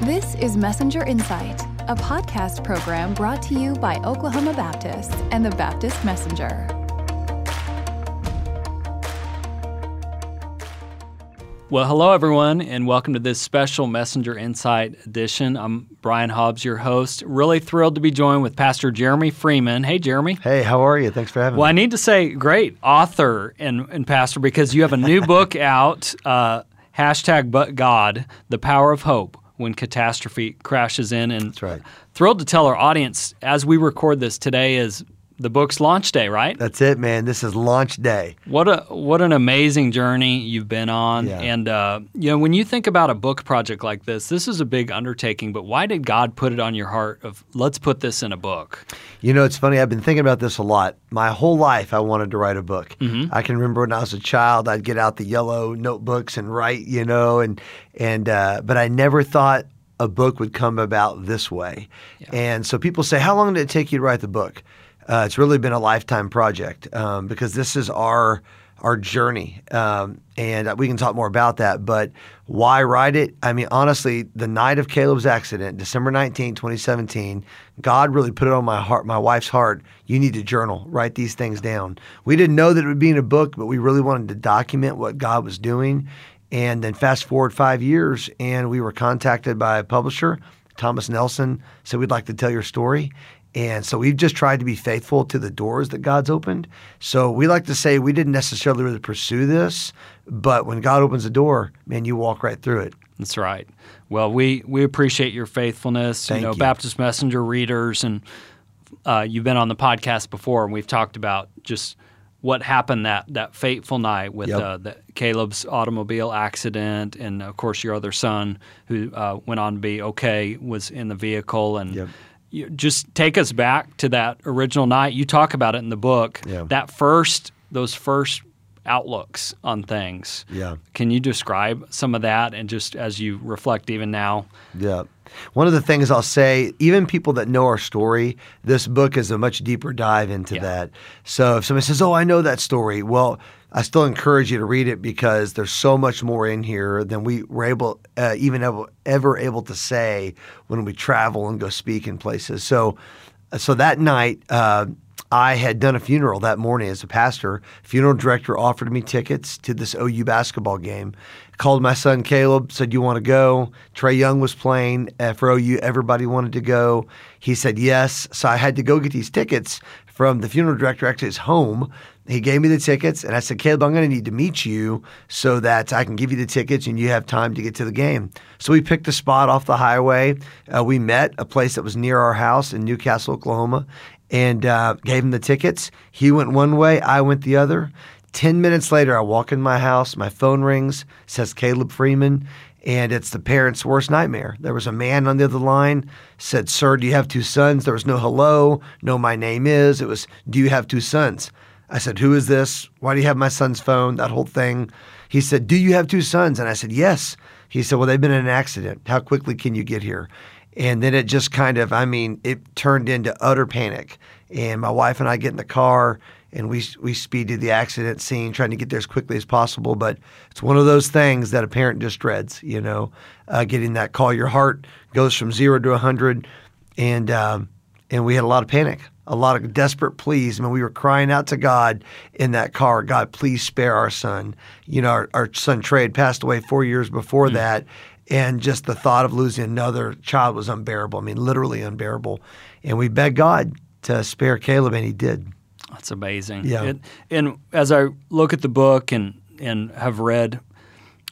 This is Messenger Insight, a podcast program brought to you by Oklahoma Baptist and the Baptist Messenger. Well, hello, everyone, and welcome to this special Messenger Insight edition. I'm Brian Hobbs, your host. Really thrilled to be joined with Pastor Jeremy Freeman. Hey, Jeremy. Hey, how are you? Thanks for having well, me. Well, I need to say, great author and, and pastor because you have a new book out, uh, hashtag But God, The Power of Hope when catastrophe crashes in. And That's right. Thrilled to tell our audience as we record this today is the book's launch day, right? That's it, man. This is launch day. What a what an amazing journey you've been on, yeah. and uh, you know when you think about a book project like this, this is a big undertaking. But why did God put it on your heart of let's put this in a book? You know, it's funny. I've been thinking about this a lot. My whole life, I wanted to write a book. Mm-hmm. I can remember when I was a child, I'd get out the yellow notebooks and write. You know, and and uh, but I never thought a book would come about this way. Yeah. And so people say, how long did it take you to write the book? Uh, it's really been a lifetime project um, because this is our our journey, um, and we can talk more about that. But why write it? I mean, honestly, the night of Caleb's accident, December 19, 2017, God really put it on my heart, my wife's heart. You need to journal, write these things down. We didn't know that it would be in a book, but we really wanted to document what God was doing. And then fast forward five years, and we were contacted by a publisher, Thomas Nelson, said we'd like to tell your story. And so we've just tried to be faithful to the doors that God's opened. So we like to say we didn't necessarily really pursue this, but when God opens a door, man, you walk right through it. That's right. Well, we we appreciate your faithfulness. Thank you know, you. Baptist Messenger readers, and uh, you've been on the podcast before, and we've talked about just what happened that that fateful night with Yep. uh, the, Caleb's automobile accident, and of course your other son, who uh, went on to be okay, was in the vehicle, and Yep. You, just take us back to that original night. You talk about it in the book. Yeah. That first, those first outlooks on things. Yeah. Can you describe some of that, and just as you reflect even now? Yeah. One of the things I'll say, even people that know our story, this book is a much deeper dive into Yeah. that. So if somebody says, Oh, I know that story, well, I still encourage you to read it because there's so much more in here than we were able, uh, even ever, ever able to say when we travel and go speak in places. So, so that night, uh, I had done a funeral that morning as a pastor. Funeral director offered me tickets to this OU basketball game. Called my son Caleb, said, You want to go? Trae Young was playing uh, for OU. Everybody wanted to go. He said, Yes. So I had to go get these tickets from the funeral director, actually, his home. He gave me the tickets, and I said, Caleb, I'm going to need to meet you so that I can give you the tickets and you have time to get to the game. So we picked a spot off the highway. Uh, we met a place that was near our house in Newcastle, Oklahoma, and uh, gave him the tickets. He went one way, I went the other. 10 minutes later, I walk in my house, my phone rings, says Caleb Freeman, and it's the parents' worst nightmare. There was a man on the other line, said, Sir, do you have two sons? There was no hello, no, my name is. It was, Do you have two sons? I said, Who is this? Why do you have my son's phone? That whole thing. He said, Do you have two sons? And I said, Yes. He said, Well, they've been in an accident. How quickly can you get here? And then it just kind of, I mean, it turned into utter panic. And my wife and I get in the car and we we speed to the accident scene, trying to get there as quickly as possible. But it's one of those things that a parent just dreads, you know, uh, getting that call. Your heart goes from zero to a hundred, and um, and we had a lot of panic, a lot of desperate pleas. I mean, we were crying out to God in that car, God, please spare our son. You know, our, our son Trey had passed away four years before that. And just the thought of losing another child was unbearable. I mean, literally unbearable. And we begged God to spare Caleb, and He did. That's amazing. Yeah. It, and as I look at the book and and have read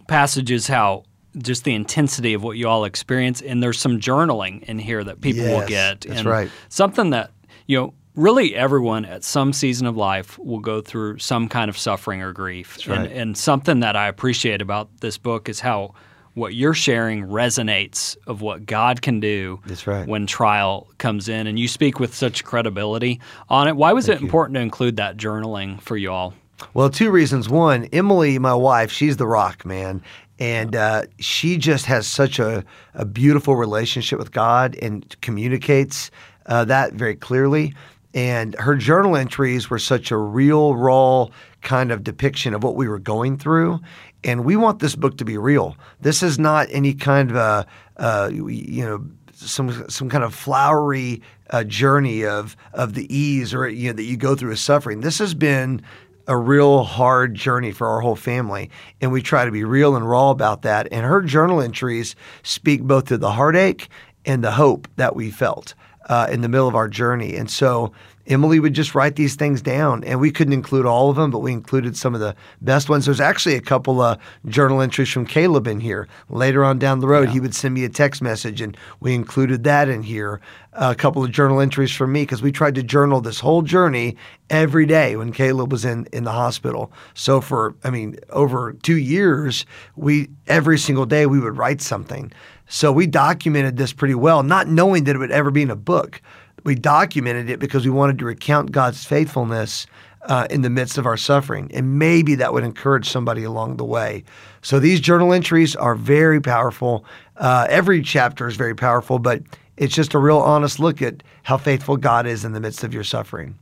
passages how just the intensity of what you all experience, and there's some journaling in here that people will Yes, get. that's and right. Something that you know. Really, everyone at some season of life will go through some kind of suffering or grief. right. and, and something that I appreciate about this book is how what you're sharing resonates of what God can do That's right. when trial comes in. And you speak with such credibility on it. Why was it you. important to include that journaling for you all? Well, two reasons. One, Emily, my wife, she's the rock, man. And uh, she just has such a, a beautiful relationship with God and communicates uh, that very clearly. And her journal entries were such a real, raw kind of depiction of what we were going through. And we want this book to be real. This is not any kind of a, you know, some some kind of flowery uh, journey of of the ease or you know that you go through with suffering. This has been a real hard journey for our whole family, and we try to be real and raw about that. And her journal entries speak both to the heartache and the hope that we felt uh, in the middle of our journey. And so Emily would just write these things down, and we couldn't include all of them, but we included some of the best ones. There's actually a couple of journal entries from Caleb in here. Later on down the road, yeah. he would send me a text message, and we included that in here. A couple of journal entries from me because we tried to journal this whole journey every day when Caleb was in in the hospital. So for I mean over two years, we every single day we would write something. So we documented this pretty well, not knowing that it would ever be in a book we documented it because we wanted to recount God's faithfulness uh, in the midst of our suffering. And maybe that would encourage somebody along the way. So these journal entries are very powerful. Uh, every chapter is very powerful, but it's just a real honest look at how faithful God is in the midst of your suffering.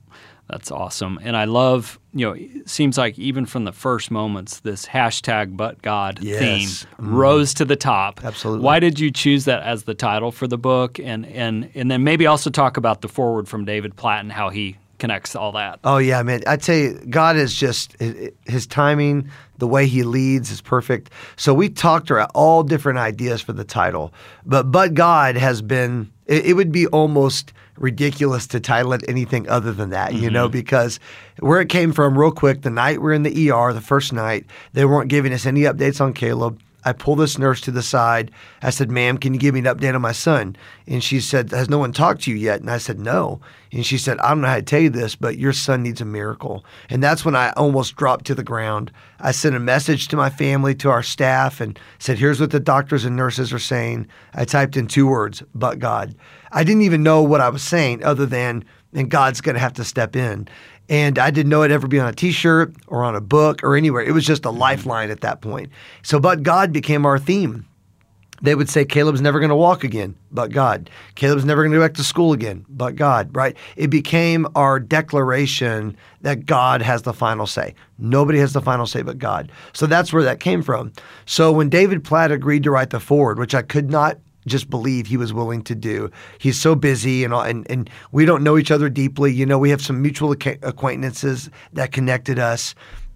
That's awesome. And I love, you know, it seems like even from the first moments, this hashtag but God yes. theme mm. rose to the top. Absolutely. Why did you choose that as the title for the book? And and and then maybe also talk about the foreword from David Platt and how he connects all that. Oh yeah, man. I tell you, God is just his timing, the way he leads is perfect. So we talked about all different ideas for the title. But but God has been it, it would be almost ridiculous to title it anything other than that, mm-hmm. you know, mm-hmm. because where it came from, real quick, the night we are in the ER, the first night, they weren't giving us any updates on Caleb. I pulled this nurse to the side. I said, Ma'am, can you give me an update on my son? And she said, Has no one talked to you yet? And I said, No. And she said, I don't know how to tell you this, but your son needs a miracle. And that's when I almost dropped to the ground. I sent a message to my family, to our staff, and said, Here's what the doctors and nurses are saying. I typed in two words, but God. I didn't even know what I was saying other than, and God's going to have to step in. And I didn't know it'd ever be on a t shirt or on a book or anywhere. It was just a mm-hmm. lifeline at that point. So, but God became our theme. They would say, Caleb's never going to walk again, but God. Caleb's never going to go back to school again, but God, right? It became our declaration that God has the final say. Nobody has the final say but God. So that's where that came from. So when David Platt agreed to write the foreword, which I could not just believe he was willing to do. He's so busy and and and we don't know each other deeply. You know, we have some mutual acquaintances that connected us.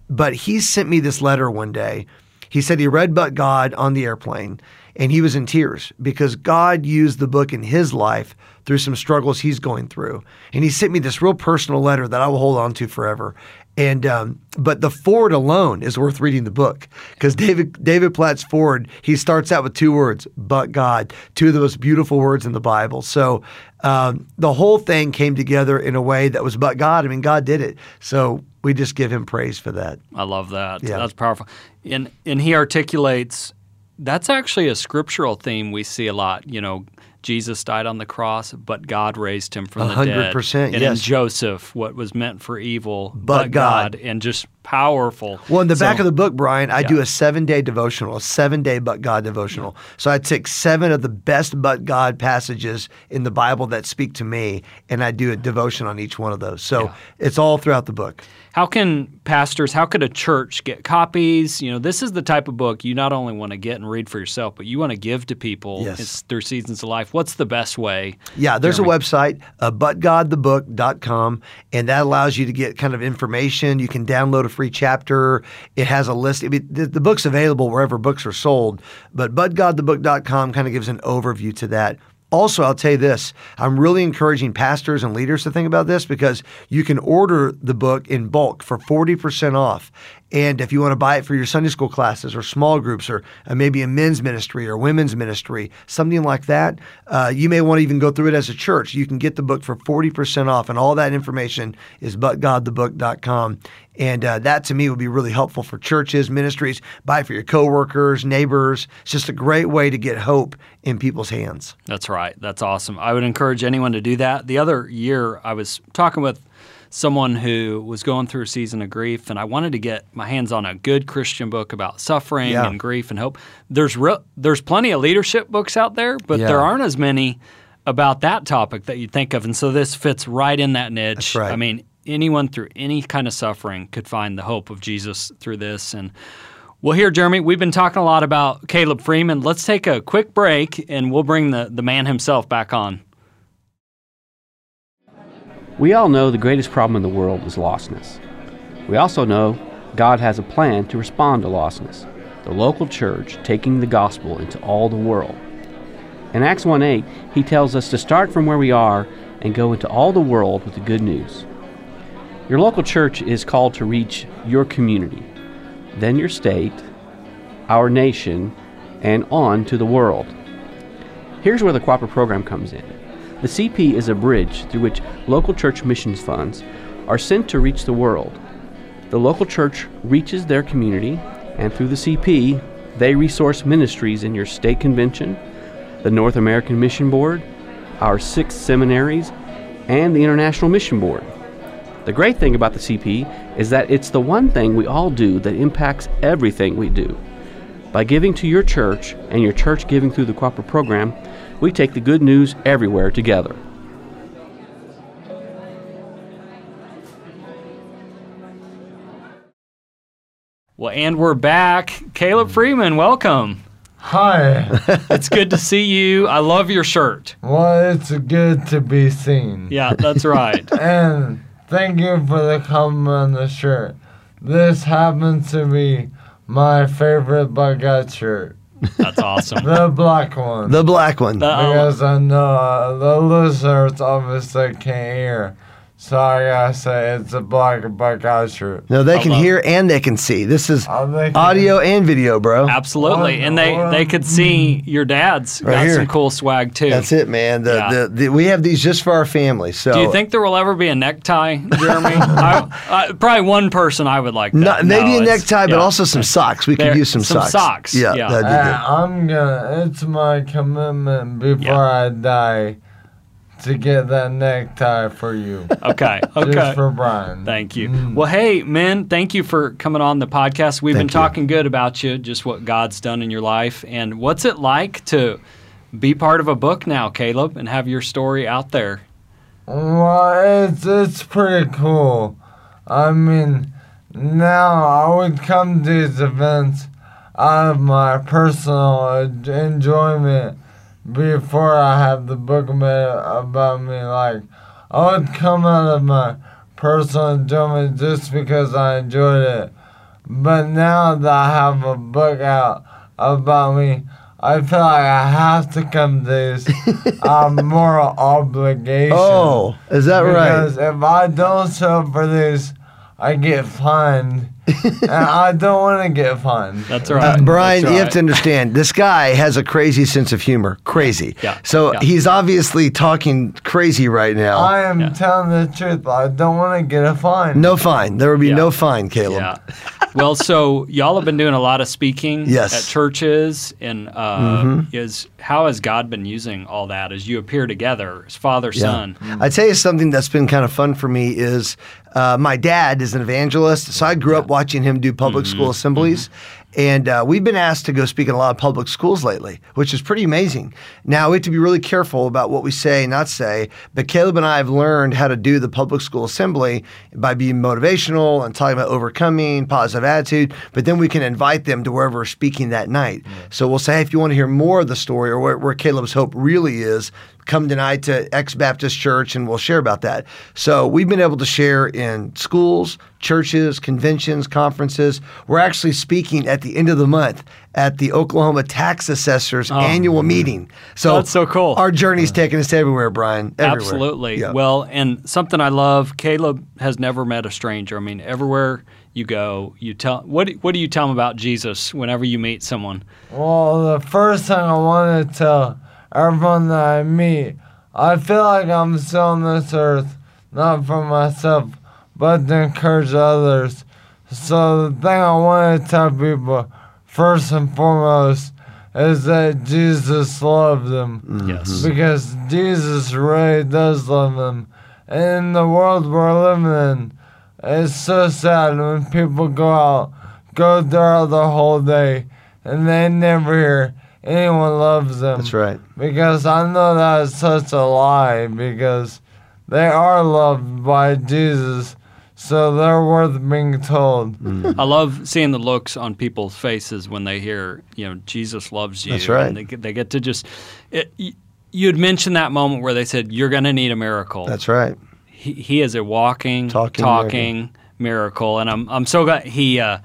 But he sent me this letter one day. He said he read But God on the airplane and he was in tears because God used the book in his life through some struggles he's going through. And he sent me this real personal letter that I will hold on to forever. And um, but the foreword alone is worth reading the book because David David Platt's foreword he starts out with two words, "but God," two of the most beautiful words in the Bible. So um, the whole thing came together in a way that was "but God." I mean, God did it. So we just give Him praise for that. I love that. Yeah. That's powerful. And and He articulates. That's actually a scriptural theme we see a lot. You know, Jesus died on the cross, but God raised him from the 100, dead. 100%, and yes. in Joseph, what was meant for evil, but, but God. God. And just powerful. Well, in the so, back of the book, Brian, I yeah. do a seven day devotional, a seven day but God devotional. Yeah. So I take seven of the best but God passages in the Bible that speak to me, and I do a devotion on each one of those. So yeah. it's all throughout the book how can pastors, how could a church get copies? You know, this is the type of book you not only want to get and read for yourself, but you want to give to people yes. through seasons of life. What's the best way? Yeah, there's Jeremy? a website, uh, butgodthebook.com, and that allows you to get kind of information. You can download a free chapter. It has a list. I mean, the, the book's available wherever books are sold, but butgodthebook.com kind of gives an overview to that. Also, I'll tell you this I'm really encouraging pastors and leaders to think about this because you can order the book in bulk for 40% off. And if you want to buy it for your Sunday school classes or small groups or uh, maybe a men's ministry or women's ministry, something like that, uh, you may want to even go through it as a church. You can get the book for 40% off. And all that information is butgodthebook.com. And uh, that to me would be really helpful for churches, ministries, buy for your coworkers, neighbors. It's just a great way to get hope in people's hands. That's right. That's awesome. I would encourage anyone to do that. The other year, I was talking with someone who was going through a season of grief, and I wanted to get my hands on a good Christian book about suffering yeah. and grief and hope. There's re- there's plenty of leadership books out there, but yeah. there aren't as many about that topic that you think of, and so this fits right in that niche. Right. I mean, anyone through any kind of suffering could find the hope of Jesus through this, and Well, here, Jeremy, we've been talking a lot about Caleb Freeman. Let's take a quick break and we'll bring the, the man himself back on. We all know the greatest problem in the world is lostness. We also know God has a plan to respond to lostness the local church taking the gospel into all the world. In Acts 1 8, he tells us to start from where we are and go into all the world with the good news. Your local church is called to reach your community, then your state, our nation, and on to the world. Here's where the Cooperative program comes in. The CP is a bridge through which local church missions funds are sent to reach the world. The local church reaches their community, and through the CP, they resource ministries in your state convention, the North American Mission Board, our six seminaries, and the International Mission Board. The great thing about the CP is that it's the one thing we all do that impacts everything we do. By giving to your church and your church giving through the Cooperative program, we take the good news everywhere together. Well, and we're back. Caleb Freeman, welcome. Hi. it's good to see you. I love your shirt. Well, it's good to be seen. Yeah, that's right. and thank you for the compliment on the shirt. This happens to be my favorite Buckeye shirt. That's awesome. the black one. The black one. The- because I know uh, the listeners obviously can't hear. So I gotta say it's a black Buckeye shirt. No, they can love- hear and they can see. This is they can- audio and video, bro. Absolutely. And they, they could see your dad's Right got here. some cool swag too. That's it, man. The, Yeah. the, the, we have these just for our family. So Do you think there will ever be a necktie, Jeremy? I, I, probably one person I would like that. Not, maybe No, a it's- necktie, but yeah. also some socks. We could There- use some, some socks. socks, Yeah, yeah. that'd be Uh. I'm gonna. It's my commitment before Yeah. I die to get that necktie for you. Okay. Okay. Just for Brian. Thank you. Mm. Well, hey, men, thank you for coming on the podcast. We've been Thank you. talking good about you, just what God's done in your life. And what's it like to be part of a book now, Caleb, and have your story out there? Well, it's it's pretty cool. I mean, now I would come to these events out of my personal enjoyment before I have the book made about me. Like, I would come out of my personal enjoyment just because I enjoyed it. But now that I have a book out about me, I feel like I have to come to this uh, moral obligation. Oh, is that right? Because if I don't show up for this, I get fined. And I don't want to get fined. That's Uh. Brian, That's you have to understand, this guy has a crazy sense of humor. Crazy. Yeah, So yeah. he's obviously talking crazy right now. I am Yeah. telling the truth. I don't want to get a fine. no fine. There will be Yeah. no fine, Caleb. Yeah. Well, so y'all have been doing a lot of speaking Yes. at churches, and uh, is how has God been using all that as you appear together as father son? I tell you something that's been kind of fun for me is uh, my dad is an evangelist, so I grew up watching him do public school assemblies. And uh, we've been asked to go speak in a lot of public schools lately, which is pretty amazing. Now, we have to be really careful about what we say, and not say. But Caleb and I have learned how to do the public school assembly by being motivational and talking about overcoming, positive attitude. But then we can invite them to wherever we're speaking that night. So we'll say, hey, if you want to hear more of the story or where, where Caleb's hope really is, come tonight to Ex Baptist Church and we'll share about that. So we've been able to share in schools, churches, conventions, conferences. We're actually speaking at the end of the month at the Oklahoma Tax Assessors oh, annual meeting. So Oh. That's so cool. Our journey's taking us everywhere, Brian. Everywhere. Absolutely. Yeah. Well, and something I love, Caleb has never met a stranger. I mean, everywhere you go, you tell what what do you tell them about Jesus whenever you meet someone? Well, the first thing I want to tell everyone that I meet, I feel like I'm still on this earth, not for myself, but to encourage others. So the thing I want to tell people, first and foremost, is that Jesus loved them. Mm-hmm. Yes. Because Jesus really does love them. And in the world we're living in, it's so sad when people go out, go throughout the whole day, and they never hear anyone loves them. That's right. Because I know that's such a lie, because they are loved by Jesus so they're worth being told. I love seeing the looks on people's faces when they hear, you know, Jesus loves you. That's right. And they, get- they get to just, it, you'd mentioned that moment where they said, you're going to need a miracle. That's right. he, he is a walking, Talking talking, miracle. and I'm I'm so glad he uh,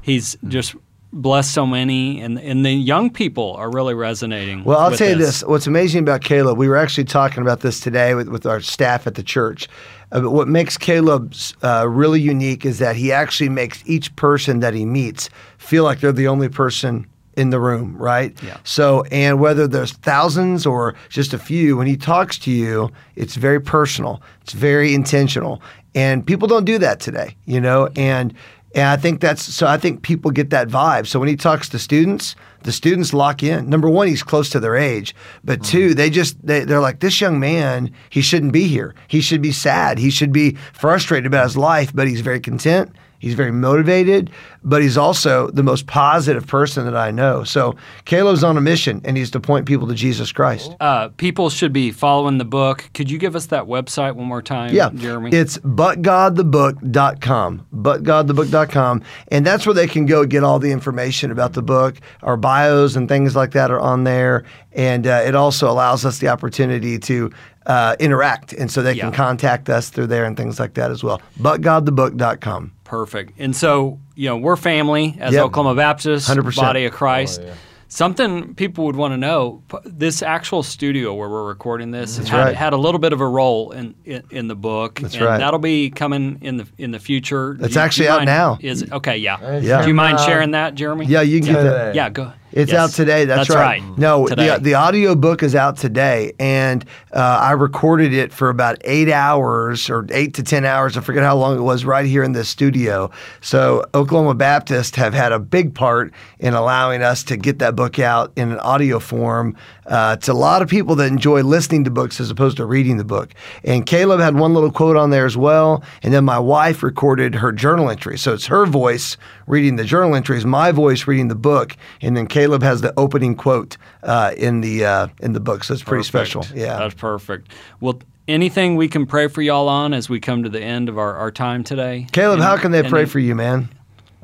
he's just blessed so many, and and the young people are really resonating. Well, I'll tell you this. What's amazing about Caleb, we were actually talking about this today with, with our staff at the church. Uh, but what makes Caleb uh, really unique is that he actually makes each person that he meets feel like they're the only person in the room, right? Yeah. So, and whether there's thousands or just a few, when he talks to you, it's very personal. It's very intentional, and people don't do that today, you know. And and I think that's so. I think people get that vibe. So when he talks to students, the students lock in. Number one, he's close to their age, but mm. two, they just they, they're like this young man. He shouldn't be here. He should be sad. He should be frustrated about his life, but he's very content. He's very motivated, but he's also the most positive person that I know. So Caleb's on a mission, and he's to point people to Jesus Christ. Uh, people should be following the book. Could you give us that website one more time, Yeah, Jeremy? It's butgodthebook.com, butgodthebook.com, and that's where they can go get all the information about the book. Our bios and things like that are on there, and uh, it also allows us the opportunity to uh, interact, and so they Yeah. can contact us through there and things like that as well. Butgodthebook.com. Perfect. And so, you know, we're family as Yep. Oklahoma Baptist, 100%. Body of Christ. Oh, yeah. Something people would want to know: this actual studio where we're recording this had, right. had a little bit of a role in in, in the book. That's and right. That'll be coming in the in the future. It's actually out mind- now. Is it okay? Yeah. Yeah. Do you mind sharing that, Jeremy? Yeah, you can get that. Yeah. Go. It's Yes. out today. That's, That's right. right. No, Today. the the audio book is out today, and uh, I recorded it for about eight hours or eight to ten hours. I forget how long it was. Right here in this studio. So Oklahoma Baptist have had a big part in allowing us to get that book out in an audio form. Uh, to a lot of people that enjoy listening to books as opposed to reading the book. And Caleb had one little quote on there as well. And then my wife recorded her journal entry. So it's her voice reading the journal entries, my voice reading the book, and then Caleb has the opening quote uh, in the uh, in the book. So it's pretty Perfect. special. Yeah. That's perfect. Well, anything we can pray for y'all on as we come to the end of our, our time today? Caleb, Any- how can they pray any- for you, man?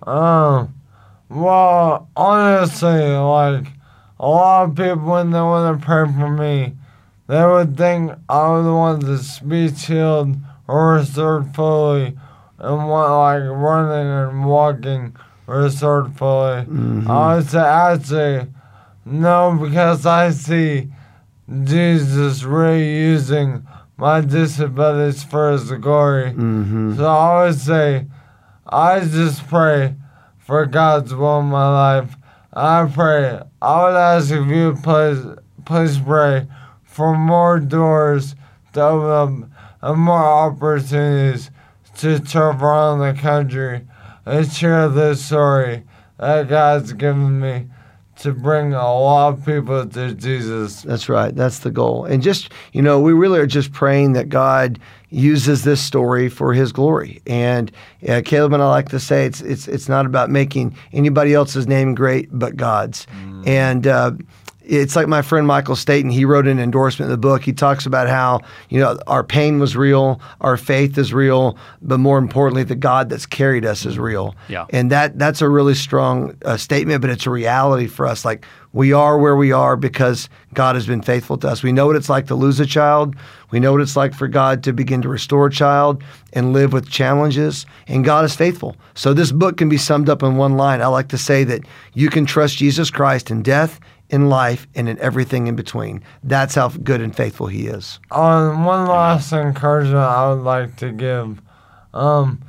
Um, well, honestly, like a lot of people when they want to pray for me, they would think I would want to speech healed or restored fully, and want like running and walking or restored fully. I would say actually no, because I see Jesus really using my disabilities for His glory. Mm-hmm. So I would say, I just pray for God's will in my life. I pray. I would ask if you would please, please pray for more doors to open up and more opportunities to travel around the country and share this story that God's given me to bring a lot of people to Jesus. That's right. That's the goal. And just, you know, we really are just praying that God uses this story for his glory. And uh, Caleb and I like to say it's it's it's not about making anybody else's name great but God's. And uh, it's like my friend Michael Staten. He wrote an endorsement in the book. He talks about how you know our pain was real, our faith is real, but more importantly, the God that's carried us is real. Yeah. And that that's a really strong uh, statement, but it's a reality for us. Like we are where we are because God has been faithful to us. We know what it's like to lose a child. We know what it's like for God to begin to restore a child and live with challenges. And God is faithful. So this book can be summed up in one line. I like to say that you can trust Jesus Christ in death, in life, and in everything in between. That's how good and faithful He is. Um, one last encouragement I would like to give. Um,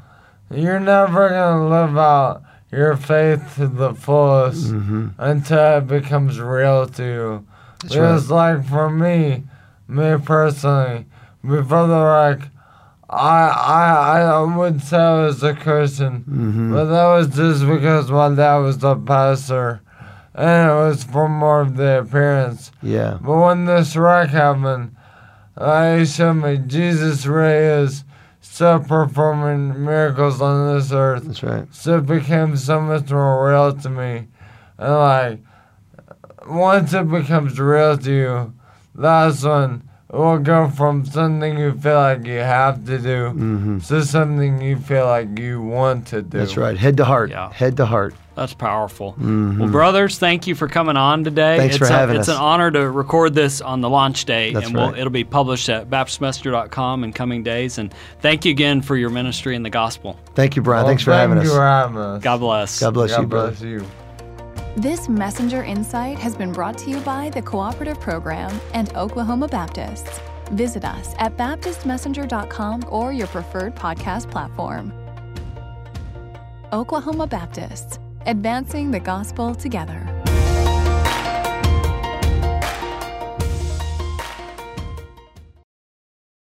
you're never gonna live out your faith to the fullest until it becomes real to you. That's because, like for me, me personally, before the wreck, I I I would say I was a Christian, Mm-hmm. but that was just because my dad was the pastor, and it was for more of the appearance. Yeah. But when this wreck happened, I he showed me Jesus really is still performing miracles on this earth. That's right. So it became so much more real to me. And like, once it becomes real to you, that's when it will go from something you feel like you have to do Mm-hmm. to something you feel like you want to do. That's right. Head to heart. Yeah. Head to heart. That's powerful. Well, brothers, thank you for coming on today. Mm-hmm. Thanks it's for a- having It's us. an honor to record this on the launch day, That's and we'll, right. it'll be published at baptistmessenger.com in coming days. And thank you again for your ministry in the gospel. Thank you, Brian. Well, Thanks for thank having you us. for having us. God bless. God bless God you, brother. bless you. This Messenger Insight has been brought to you by the Cooperative Program and Oklahoma Baptists. Visit us at baptistmessenger.com or your preferred podcast platform. Oklahoma Baptists, advancing the gospel together.